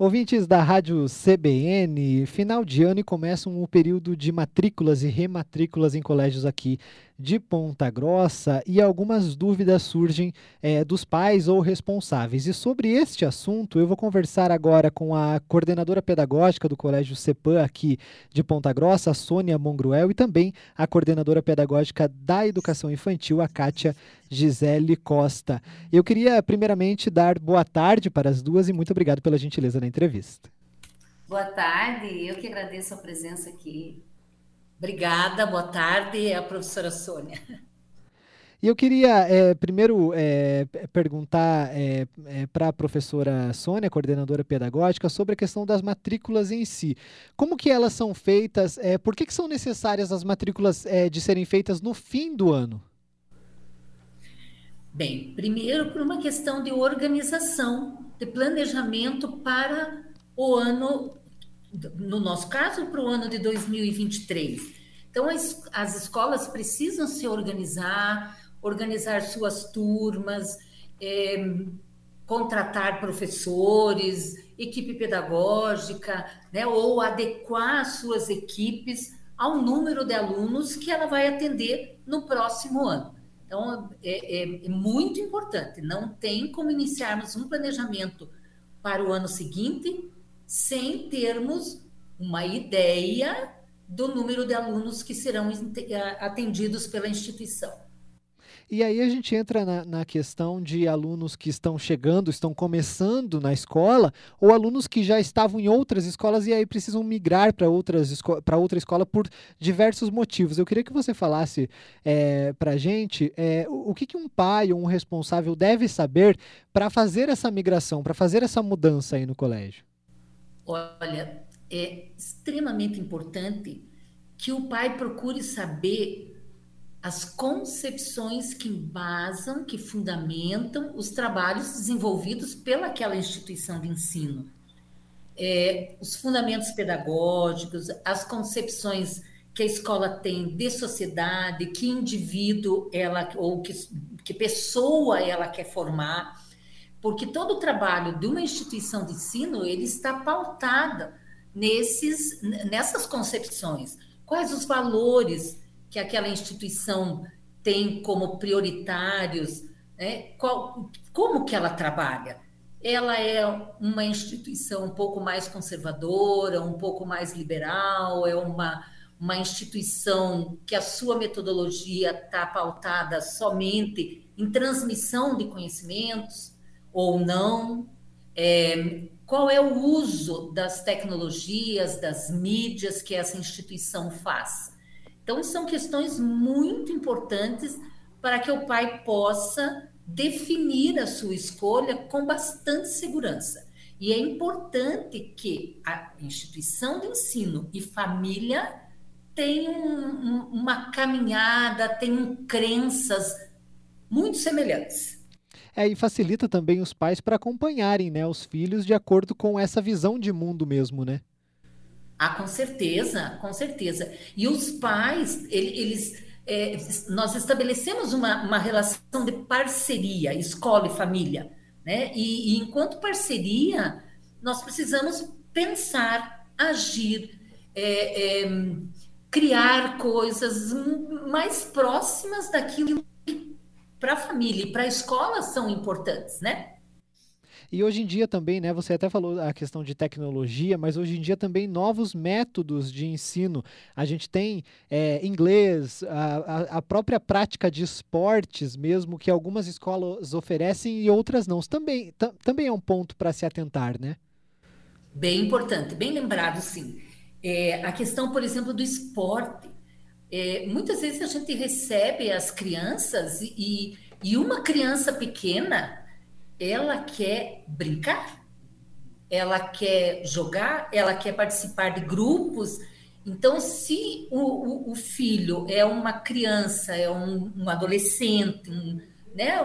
Ouvintes da Rádio CBN, final de ano e começa um período de matrículas e rematrículas em colégios aqui de Ponta Grossa e algumas dúvidas surgem é, dos pais ou responsáveis. E sobre este assunto, eu vou conversar agora com a coordenadora pedagógica do Colégio CEPAM aqui de Ponta Grossa, Sônia Mongruel, e também a coordenadora pedagógica da Educação Infantil, a Kátia Gisele Costa. Eu queria, primeiramente, dar boa tarde para as duas e muito obrigado pela gentileza na entrevista. Boa tarde, eu que agradeço a presença aqui Obrigada, boa tarde, a professora Sônia. E eu queria é, primeiro é, perguntar é, para a professora Sônia, coordenadora pedagógica, sobre a questão das matrículas em si. Como que elas são feitas? Por que, que são necessárias as matrículas de serem feitas no fim do ano? Bem, primeiro por uma questão de organização, de planejamento para o ano no nosso caso, para o ano de 2023. Então, as, as escolas precisam se organizar, organizar suas turmas, é, contratar professores, equipe pedagógica, né, ou adequar suas equipes ao número de alunos que ela vai atender no próximo ano. Então, é, é, é muito importante. Não tem como iniciarmos um planejamento para o ano seguinte sem termos uma ideia do número de alunos que serão atendidos pela instituição. E aí a gente entra na, na, questão de alunos que estão chegando, estão começando na escola, ou alunos que já estavam em outras escolas e aí precisam migrar para outra escola por diversos motivos. Eu queria que você falasse é, para a gente é, o, o que, que um pai ou um responsável deve saber para fazer essa migração, para fazer essa mudança aí no colégio. Olha, é extremamente importante que o pai procure saber as concepções que embasam, que fundamentam os trabalhos desenvolvidos pelaquela instituição de ensino. É, os fundamentos pedagógicos, as concepções que a escola tem de sociedade, que indivíduo ela ou que, que pessoa ela quer formar porque todo o trabalho de uma instituição de ensino ele está pautado nesses, nessas concepções. Quais os valores que aquela instituição tem como prioritários? Né? Qual, como que ela trabalha? Ela é uma instituição um pouco mais conservadora, um pouco mais liberal, é uma, uma instituição que a sua metodologia está pautada somente em transmissão de conhecimentos, ou não? É, qual é o uso das tecnologias, das mídias que essa instituição faz? Então, são questões muito importantes para que o pai possa definir a sua escolha com bastante segurança. E é importante que a instituição de ensino e família tenham um, uma caminhada, tenham crenças muito semelhantes. É, e facilita também os pais para acompanharem né, os filhos de acordo com essa visão de mundo mesmo, né? Ah, com certeza, com certeza. E os pais, eles, é, nós estabelecemos uma, uma relação de parceria, escola e família, né? E, e enquanto parceria, nós precisamos pensar, agir, é, é, criar coisas mais próximas daquilo para a família e para a escola são importantes, né? E hoje em dia também, né, você até falou a questão de tecnologia, mas hoje em dia também novos métodos de ensino. A gente tem é, inglês, a, a, própria prática de esportes mesmo, que algumas escolas oferecem e outras não. Também, também é um ponto para se atentar, né? Bem importante, bem lembrado, sim. É, a questão, por exemplo, do esporte. É, muitas vezes a gente recebe as crianças e, e uma criança pequena, ela quer brincar, ela quer jogar, ela quer participar de grupos. Então, se o, o, o filho é uma criança, é um, um adolescente, um, né,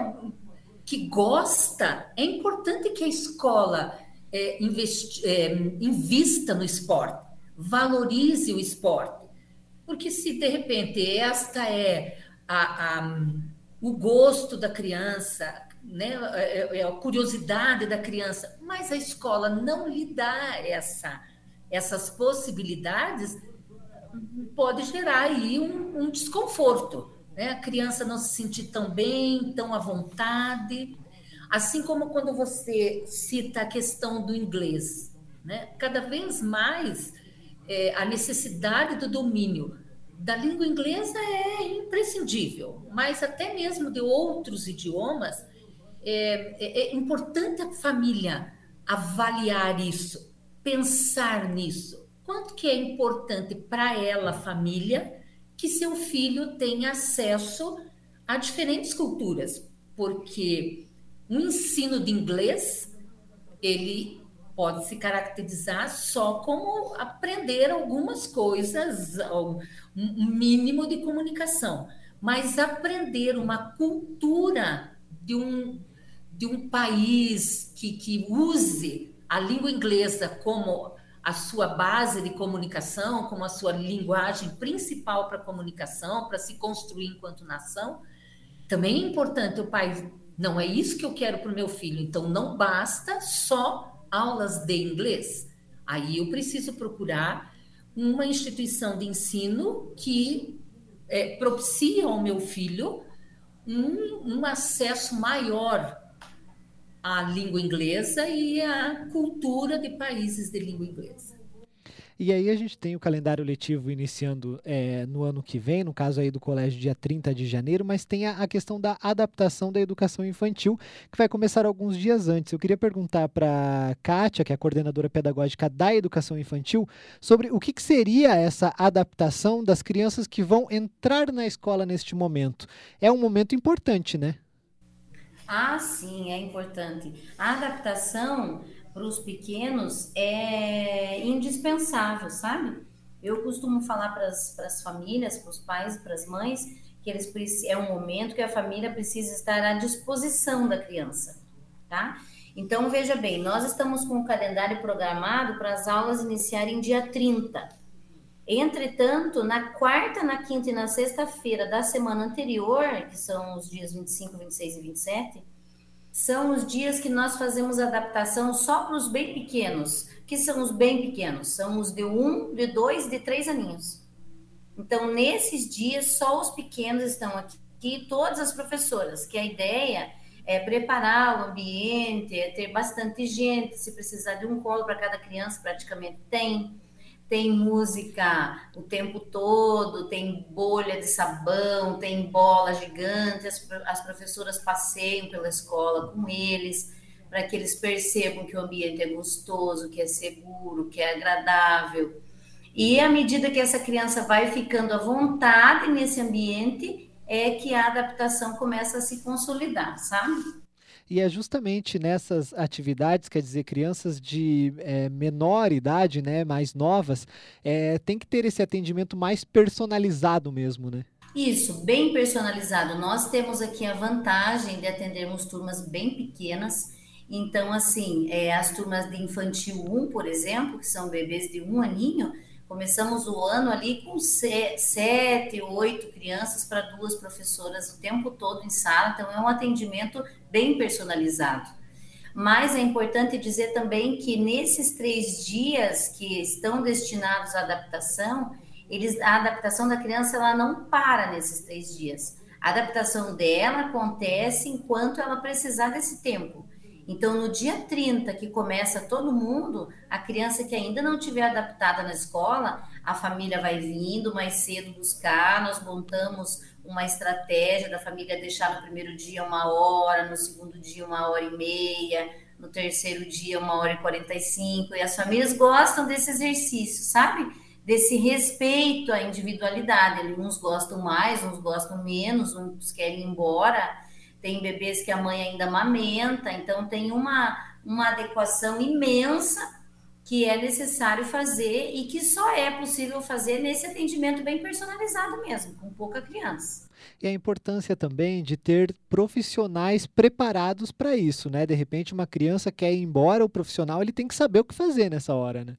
que gosta, é importante que a escola é, investi, é, invista no esporte, valorize o esporte. Porque se de repente esta é a, a, o gosto da criança, né, é, é, é a curiosidade da criança, mas a escola não lhe dá essa, essas possibilidades, pode gerar aí um, um desconforto, né? A criança não se sentir tão bem, tão à vontade, assim como quando você cita a questão do inglês, né? Cada vez mais é, a necessidade do domínio da língua inglesa é imprescindível, mas até mesmo de outros idiomas, é, é, é importante a família avaliar isso, pensar nisso. Quanto que é importante para ela, família, que seu filho tenha acesso a diferentes culturas, porque o ensino de inglês ele pode se caracterizar só como aprender algumas coisas, um mínimo de comunicação, mas aprender uma cultura de um, de um país que, que use a língua inglesa como a sua base de comunicação, como a sua linguagem principal para comunicação, para se construir enquanto nação, também é importante o pai. Não é isso que eu quero para o meu filho. Então, não basta só aulas de inglês. Aí eu preciso procurar uma instituição de ensino que é, propicie ao meu filho um, um acesso maior à língua inglesa e à cultura de países de língua inglesa. E aí a gente tem o calendário letivo iniciando é, no ano que vem, no caso aí do colégio dia 30 de janeiro, mas tem a, a, questão da adaptação da educação infantil, que vai começar alguns dias antes. Eu queria perguntar para Kátia, que é a coordenadora pedagógica da educação infantil, sobre o que, que seria essa adaptação das crianças que vão entrar na escola neste momento. É um momento importante, né? Ah, sim, é importante. A adaptação para os pequenos é indispensável, sabe? Eu costumo falar para as famílias, para os pais, para as mães, que eles é um momento que a família precisa estar à disposição da criança, tá? Então, veja bem, nós estamos com o calendário programado para as aulas iniciarem dia 30. Entretanto, na quarta, na quinta e na sexta-feira da semana anterior, que são os dias 25, 26 e 27, são os dias que nós fazemos adaptação só para os bem pequenos. que são os bem pequenos? São os de um, de dois, de três aninhos. Então, nesses dias, só os pequenos estão aqui, todas as professoras, que a ideia é preparar o ambiente, é ter bastante gente, se precisar de um colo para cada criança, praticamente tem tem música o tempo todo, tem bolha de sabão, tem bola gigante, as, as professoras passeiam pela escola com eles, para que eles percebam que o ambiente é gostoso, que é seguro, que é agradável. E à medida que essa criança vai ficando à vontade nesse ambiente, é que a adaptação começa a se consolidar, sabe? E é justamente nessas atividades, quer dizer, crianças de é, menor idade, né, mais novas, é, tem que ter esse atendimento mais personalizado mesmo, né? Isso, bem personalizado. Nós temos aqui a vantagem de atendermos turmas bem pequenas. Então, assim, é, as turmas de infantil 1, por exemplo, que são bebês de um aninho, Começamos o ano ali com sete, oito crianças para duas professoras o tempo todo em sala, então é um atendimento bem personalizado. Mas é importante dizer também que nesses três dias que estão destinados à adaptação, eles, a adaptação da criança ela não para nesses três dias. A adaptação dela acontece enquanto ela precisar desse tempo. Então, no dia 30, que começa todo mundo, a criança que ainda não tiver adaptada na escola, a família vai vindo mais cedo buscar, nós montamos uma estratégia da família deixar no primeiro dia uma hora, no segundo dia uma hora e meia, no terceiro dia uma hora e quarenta e cinco, e as famílias gostam desse exercício, sabe? Desse respeito à individualidade. Uns gostam mais, uns gostam menos, uns querem ir embora, tem bebês que a mãe ainda amamenta, então tem uma, uma adequação imensa que é necessário fazer e que só é possível fazer nesse atendimento bem personalizado mesmo, com pouca criança. E a importância também de ter profissionais preparados para isso, né? De repente uma criança quer ir embora, o profissional ele tem que saber o que fazer nessa hora, né?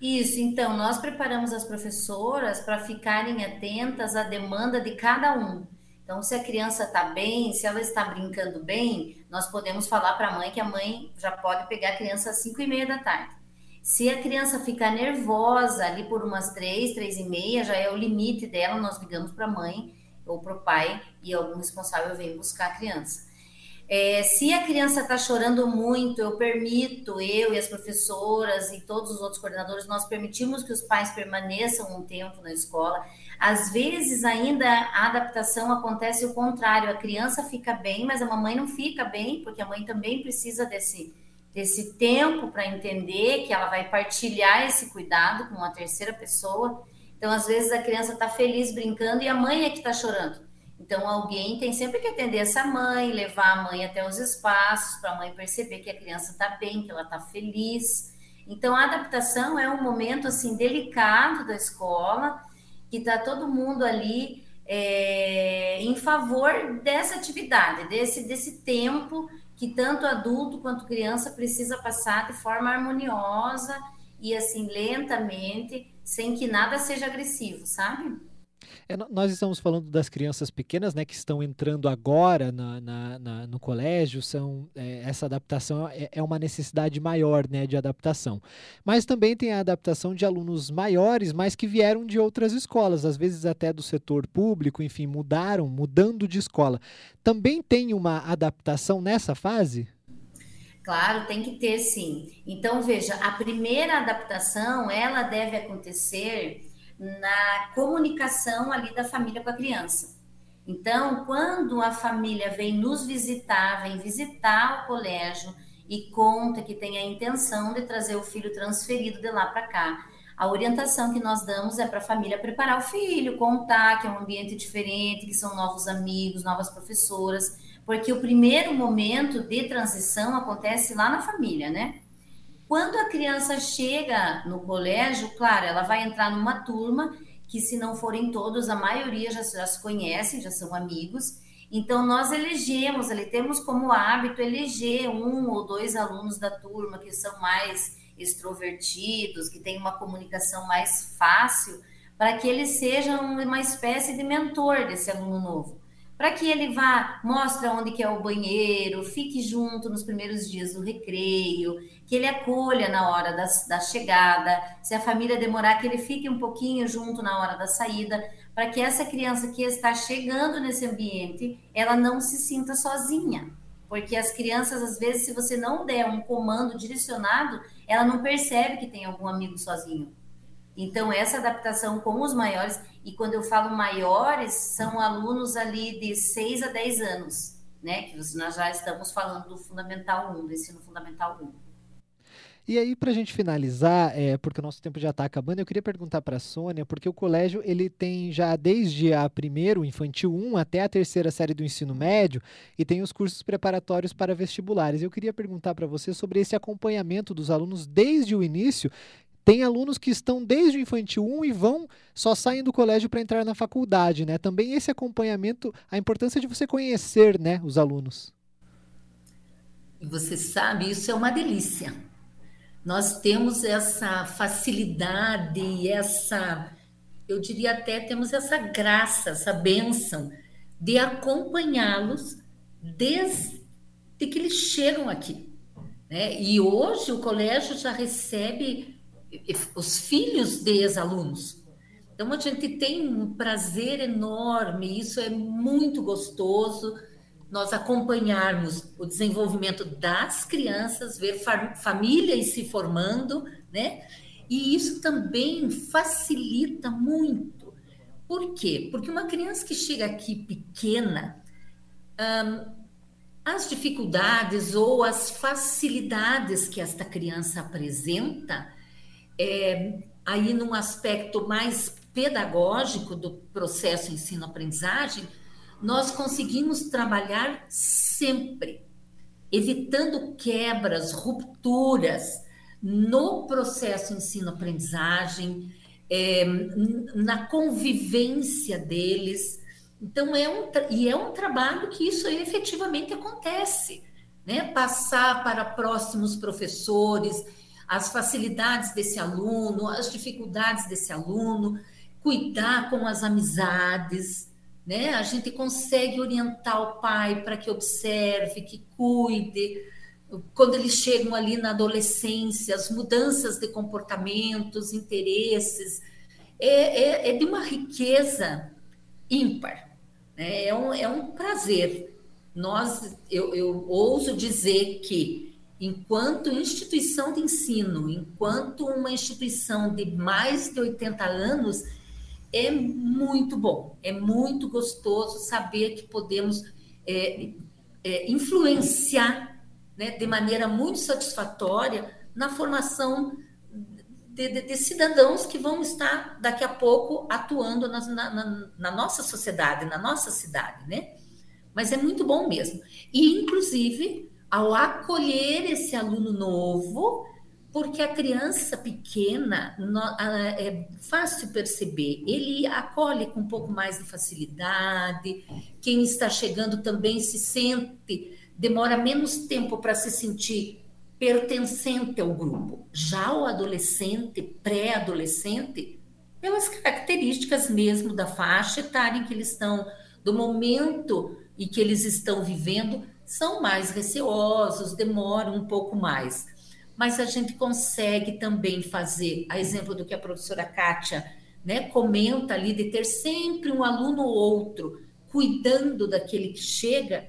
Isso, então nós preparamos as professoras para ficarem atentas à demanda de cada um. Então, se a criança está bem, se ela está brincando bem, nós podemos falar para a mãe que a mãe já pode pegar a criança às 5 e meia da tarde. Se a criança ficar nervosa ali por umas três, três e meia, já é o limite dela, nós ligamos para a mãe ou para o pai e algum responsável vem buscar a criança. É, se a criança está chorando muito, eu permito, eu e as professoras e todos os outros coordenadores, nós permitimos que os pais permaneçam um tempo na escola. Às vezes, ainda a adaptação acontece o contrário, a criança fica bem, mas a mamãe não fica bem, porque a mãe também precisa desse, desse tempo para entender que ela vai partilhar esse cuidado com uma terceira pessoa. Então, às vezes, a criança está feliz brincando e a mãe é que está chorando. Então, alguém tem sempre que atender essa mãe, levar a mãe até os espaços, para a mãe perceber que a criança está bem, que ela está feliz. Então, a adaptação é um momento, assim, delicado da escola, que está todo mundo ali é, em favor dessa atividade, desse, desse tempo que tanto adulto quanto criança precisa passar de forma harmoniosa e, assim, lentamente, sem que nada seja agressivo, sabe? É, nós estamos falando das crianças pequenas, né, que estão entrando agora na, na, na no colégio, são, é, essa adaptação é, é, uma necessidade maior, né, de adaptação. Mas também tem a adaptação de alunos maiores, mas que vieram de outras escolas, às vezes até do setor público, enfim, mudaram, mudando de escola. Também tem uma adaptação nessa fase? Claro, tem que ter sim. Então, veja, a primeira adaptação, ela deve acontecer na comunicação ali da família com a criança. Então, quando a família vem nos visitar, vem visitar o colégio e conta que tem a intenção de trazer o filho transferido de lá para cá, a orientação que nós damos é para a família preparar o filho, contar que é um ambiente diferente, que são novos amigos, novas professoras, porque o primeiro momento de transição acontece lá na família, né? Quando a criança chega no colégio, claro, ela vai entrar numa turma que, se não forem todos, a maioria já, já se conhecem, já são amigos. Então, nós elegemos, ali temos como hábito eleger um ou dois alunos da turma que são mais extrovertidos, que têm uma comunicação mais fácil, para que eles sejam uma espécie de mentor desse aluno novo para que ele vá, mostre onde que é o banheiro, fique junto nos primeiros dias do recreio, que ele acolha na hora da, da chegada, se a família demorar, que ele fique um pouquinho junto na hora da saída, para que essa criança que está chegando nesse ambiente, ela não se sinta sozinha. Porque as crianças, às vezes, se você não der um comando direcionado, ela não percebe que tem algum amigo sozinho. Então, essa adaptação com os maiores, e quando eu falo maiores, são alunos ali de 6 a 10 anos, né? Que nós já estamos falando do Fundamental 1, do ensino Fundamental 1. E aí, para a gente finalizar, é, porque o nosso tempo já está acabando, eu queria perguntar para a Sônia, porque o colégio ele tem já desde a primeiro, infantil 1, até a terceira série do ensino médio, e tem os cursos preparatórios para vestibulares. Eu queria perguntar para você sobre esse acompanhamento dos alunos desde o início tem alunos que estão desde o infantil 1 e vão só saem do colégio para entrar na faculdade, né? Também esse acompanhamento, a importância de você conhecer, né, os alunos. E você sabe, isso é uma delícia. Nós temos essa facilidade, essa, eu diria até temos essa graça, essa bênção de acompanhá-los desde que eles chegam aqui. Né? E hoje o colégio já recebe os filhos de ex-alunos. Então a gente tem um prazer enorme, isso é muito gostoso, nós acompanharmos o desenvolvimento das crianças, ver famílias se formando, né? E isso também facilita muito. Por quê? Porque uma criança que chega aqui pequena, hum, as dificuldades ou as facilidades que esta criança apresenta, é, aí num aspecto mais pedagógico do processo ensino-aprendizagem, nós conseguimos trabalhar sempre, evitando quebras, rupturas no processo ensino-aprendizagem, é, na convivência deles. Então, é um, e é um trabalho que isso efetivamente acontece, né? Passar para próximos professores, as facilidades desse aluno, as dificuldades desse aluno, cuidar com as amizades, né? A gente consegue orientar o pai para que observe, que cuide. Quando eles chegam ali na adolescência, as mudanças de comportamentos, interesses, é, é, é de uma riqueza ímpar. Né? É, um, é um prazer. Nós, eu, eu ouso dizer que, enquanto instituição de ensino, enquanto uma instituição de mais de 80 anos, é muito bom, é muito gostoso saber que podemos é, é, influenciar né, de maneira muito satisfatória na formação de, de, de, cidadãos que vão estar daqui a pouco atuando na, na, na, nossa sociedade, na nossa cidade, né? Mas é muito bom mesmo. E, inclusive, ao acolher esse aluno novo, porque a criança pequena é fácil perceber, ele acolhe com um pouco mais de facilidade, quem está chegando também se sente, demora menos tempo para se sentir pertencente ao grupo. Já o adolescente, pré-adolescente, pelas características mesmo da faixa etária em que eles estão, do momento em que eles estão vivendo, são mais receosos, demoram um pouco mais mas a gente consegue também fazer, a exemplo do que a professora Kátia né, comenta ali, de ter sempre um aluno ou outro cuidando daquele que chega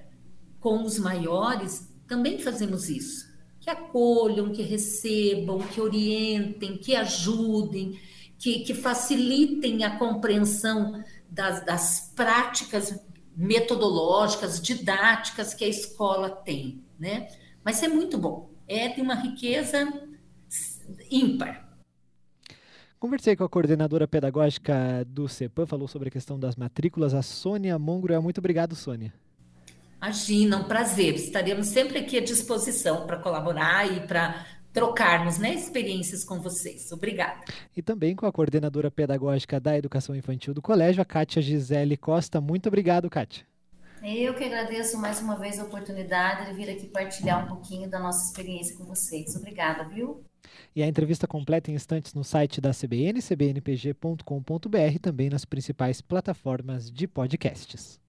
com os maiores, também fazemos isso. Que acolham, que recebam, que orientem, que ajudem, que, que facilitem a compreensão das, das práticas metodológicas, didáticas que a escola tem, né? Mas é muito bom é de uma riqueza ímpar. Conversei com a coordenadora pedagógica do CEPAM, falou sobre a questão das matrículas, a Sônia Mongro. Muito obrigado, Sônia. Imagina, um prazer. Estaremos sempre aqui à disposição para colaborar e para trocarmos né, experiências com vocês. Obrigada. E também com a coordenadora pedagógica da Educação Infantil do Colégio, a Kátia Gisele Costa. Muito obrigado, Kátia. Eu que agradeço mais uma vez a oportunidade de vir aqui partilhar um pouquinho da nossa experiência com vocês. Obrigada, viu? E a entrevista completa em instantes no site da CBN, cbnpg.com.br, também nas principais plataformas de podcasts.